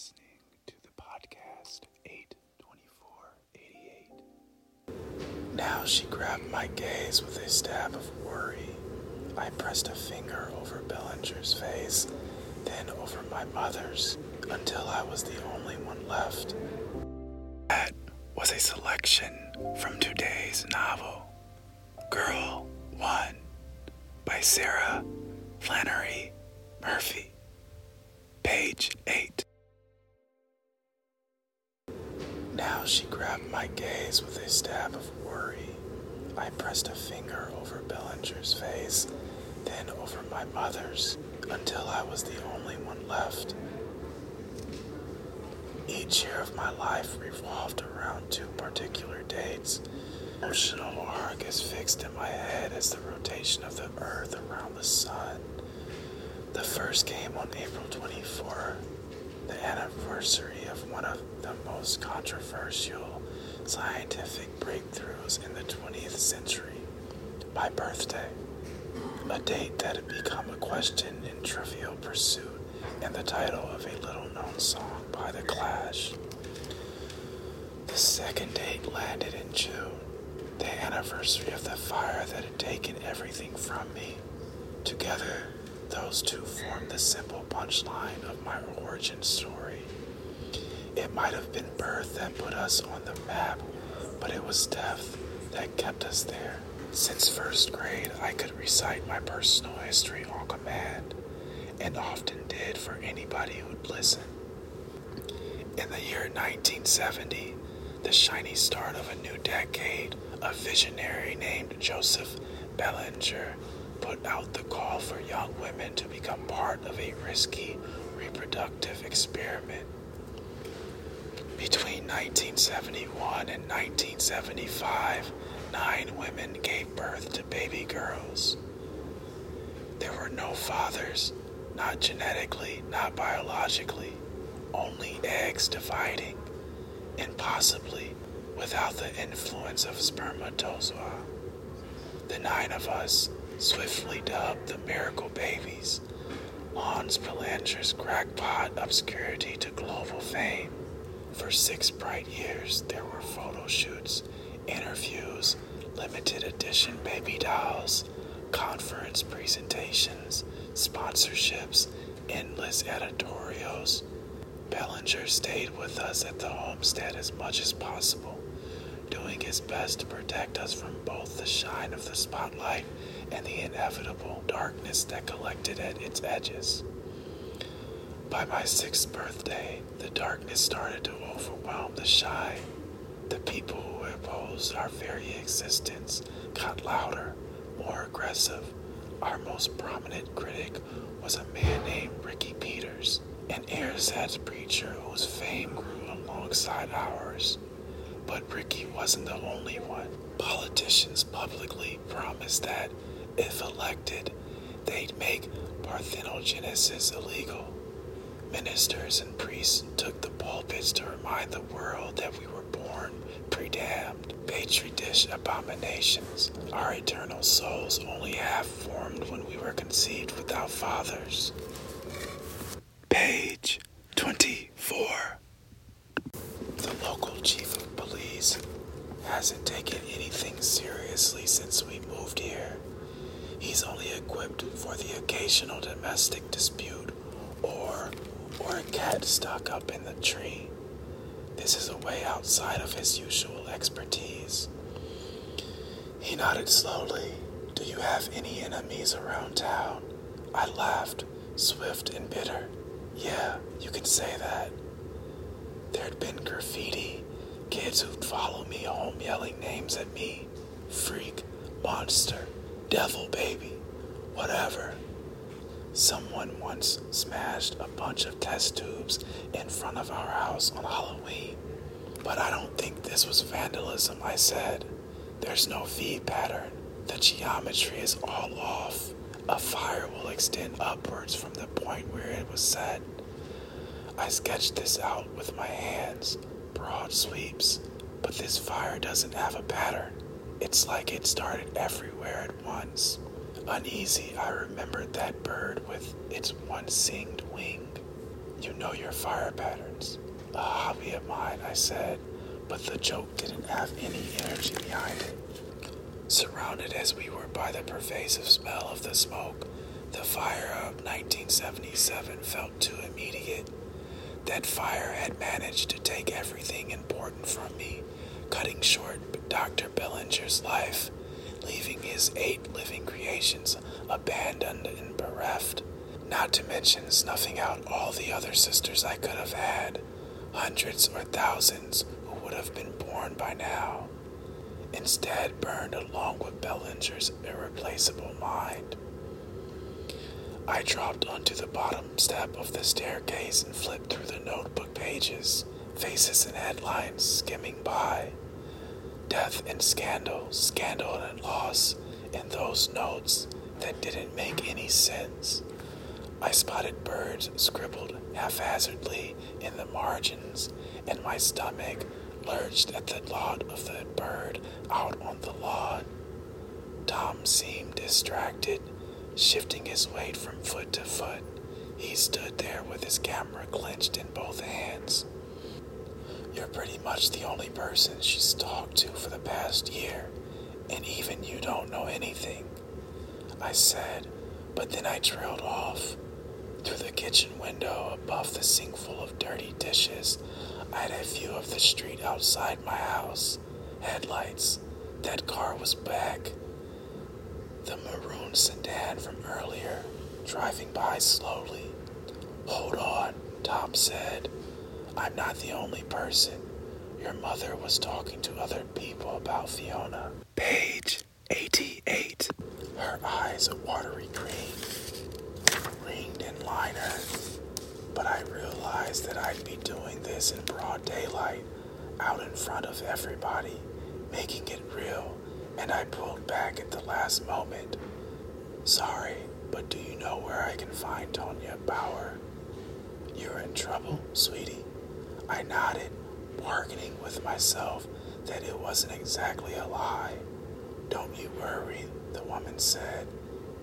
listening to the podcast 82488. Now she grabbed my gaze with a stab of worry. I pressed a finger over Bellinger's face, then over my mother's, until I was the only one left. That was a selection from today's novel, Girl One, by Sara Flannery Murphy. Page 8. Now she grabbed my gaze with a stab of worry. I pressed a finger over Bellinger's face, then over my mother's, until I was the only one left. Each year of my life revolved around two particular dates. Emotional arc is fixed in my head as the rotation of the earth around the sun. The first came on April 24, the anniversary of one of the most controversial scientific breakthroughs in the 20th century, my birthday. A date that had become a question in Trivial Pursuit and the title of a little known song by The Clash. The second date landed in June, the anniversary of the fire that had taken everything from me. Together, those two form the simple punchline of my origin story. It might have been birth that put us on the map, but it was death that kept us there. Since first grade, I could recite my personal history on command, and often did for anybody who'd listen. In the year 1970, the shiny start of a new decade, a visionary named Joseph Bellinger put out the call for young women to become part of a risky reproductive experiment. Between 1971 and 1975, nine women gave birth to baby girls. There were no fathers, not genetically, not biologically, only eggs dividing, and possibly without the influence of spermatozoa. The nine of us swiftly dubbed the Miracle Babies, Hans Bellinger's crackpot obscurity to global fame. For six bright years, there were photo shoots, interviews, limited edition baby dolls, conference presentations, sponsorships, endless editorials. Bellinger stayed with us at the homestead as much as possible, doing his best to protect us from both the shine of the spotlight and the inevitable darkness that collected at its edges. By my sixth birthday, the darkness started to overwhelm the shy. The people who opposed our very existence got louder, more aggressive. Our most prominent critic was a man named Ricky Peters, an ersatz preacher whose fame grew alongside ours. But Ricky wasn't the only one. Politicians publicly promised that if elected, they'd make parthenogenesis illegal. Ministers and priests took the pulpits to remind the world that we were born pre-damned, petri dish abominations. Our eternal souls only half formed when we were conceived without fathers. Page 24. The local chief of police hasn't taken anything seriously since we moved here. He's only equipped for the occasional domestic dispute or or a cat stuck up in the tree. This is a way outside of his usual expertise. He nodded slowly. Do you have any enemies around town? I laughed, swift and bitter. Yeah, you can say that. There'd been graffiti, kids who'd follow me home yelling names at me freak, monster, devil baby, whatever. Someone once smashed a bunch of test tubes in front of our house on Halloween. But I don't think this was vandalism, I said. There's no V pattern. The geometry is all off. A fire will extend upwards from the point where it was set. I sketched this out with my hands, broad sweeps, but this fire doesn't have a pattern. It's like it started everywhere at once. Uneasy, I remembered that bird with its one singed wing. You know your fire patterns. A hobby of mine, I said, but the joke didn't have any energy behind it. Surrounded as we were by the pervasive smell of the smoke, the fire of 1977 felt too immediate. That fire had managed to take everything important from me, cutting short Dr. Bellinger's life, leaving his eight living creations abandoned and bereft, not to mention snuffing out all the other sisters I could have had, hundreds or thousands who would have been born by now. Instead, burned along with Bellinger's irreplaceable mind. I dropped onto the bottom step of the staircase and flipped through the notebook pages, faces and headlines skimming by. Death and scandal, scandal and loss and those notes that didn't make any sense. I spotted birds scribbled haphazardly in the margins, and my stomach lurched at the thought of the bird out on the lawn. Tom seemed distracted shifting his weight from foot to foot. He stood there with his camera clenched in both hands. You're pretty much the only person she's talked to for the past year, and even you don't know anything. I said, but then I trailed off. Through the kitchen window above the sink full of dirty dishes, I had a view of the street outside my house. Headlights. That car was back. The maroon sedan from earlier, driving by slowly. Hold on, Tom said. I'm not the only person. Your mother was talking to other people about Fiona. Page 88. Her eyes a watery green, ringed in liner. But I realized that I'd be doing this in broad daylight, out in front of everybody, making it real and I pulled back at the last moment. Sorry, but do you know where I can find Tonya Bauer? You're in trouble, sweetie. I nodded, bargaining with myself that it wasn't exactly a lie. Don't you worry, the woman said.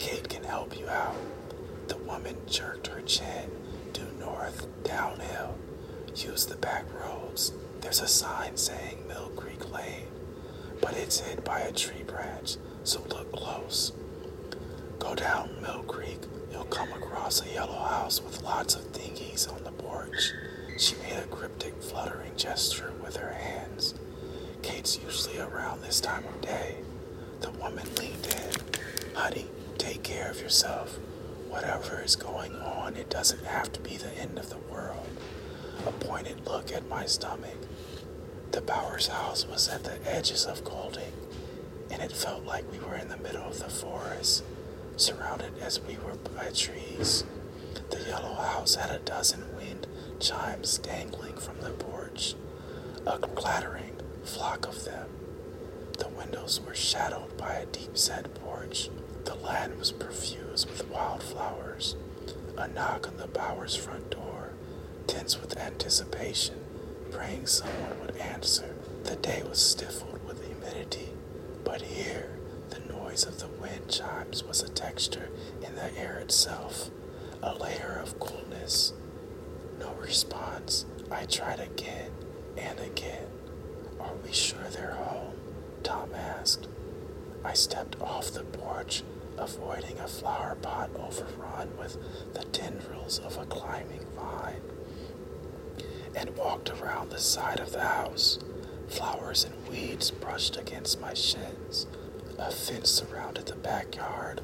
Kate can help you out. The woman jerked her chin due north, downhill. Use the back roads. There's a sign saying Mill Creek Lane but it's hid by a tree branch, so look close. Go down Mill Creek, you'll come across a yellow house with lots of dinghies on the porch. She made a cryptic, fluttering gesture with her hands. Kate's usually around this time of day. The woman leaned in. Honey, take care of yourself. Whatever is going on, it doesn't have to be the end of the world. A pointed look at my stomach. The Bowers house was at the edges of Golding, and it felt like we were in the middle of the forest, surrounded as we were by trees. The yellow house had a dozen wind chimes dangling from the porch, a clattering flock of them. The windows were shadowed by a deep set porch. The land was profuse with wildflowers. A knock on the Bowers' front door, tense with anticipation, praying someone would answer. The day was stifled with humidity, but here the noise of the wind chimes was a texture in the air itself, a layer of coolness. No response. I tried again and again. Are we sure they're home? Tom asked. I stepped off the porch, avoiding a flower pot overrun with the tendrils of a climbing vine and walked around the side of the house. Flowers and weeds brushed against my shins. A fence surrounded the backyard,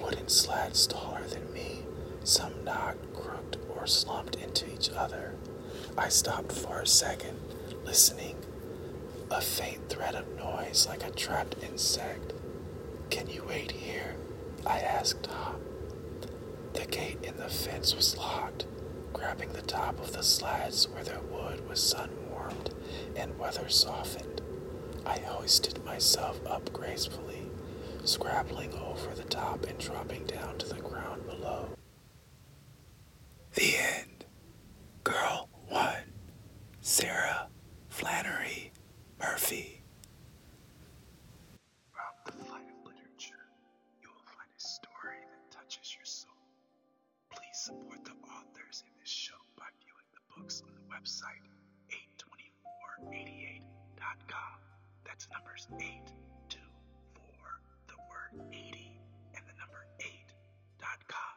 wooden slats taller than me, some knocked, crooked, or slumped into each other. I stopped for a second, listening. A faint thread of noise like a trapped insect. Can you wait here? I asked Tom. The gate in the fence was locked grabbing the top of the slats where the wood was sun warmed and weather softened. I hoisted myself up gracefully, scrabbling over the top and dropping down to the ground below. The end. Girl 1. Sara Flannery Murphy. Throughout the fight of literature, you will find a story that touches your soul. Please support the authors in this show by viewing the books on the website 82488.com. That's numbers 824, the word 80, and the number 8.com.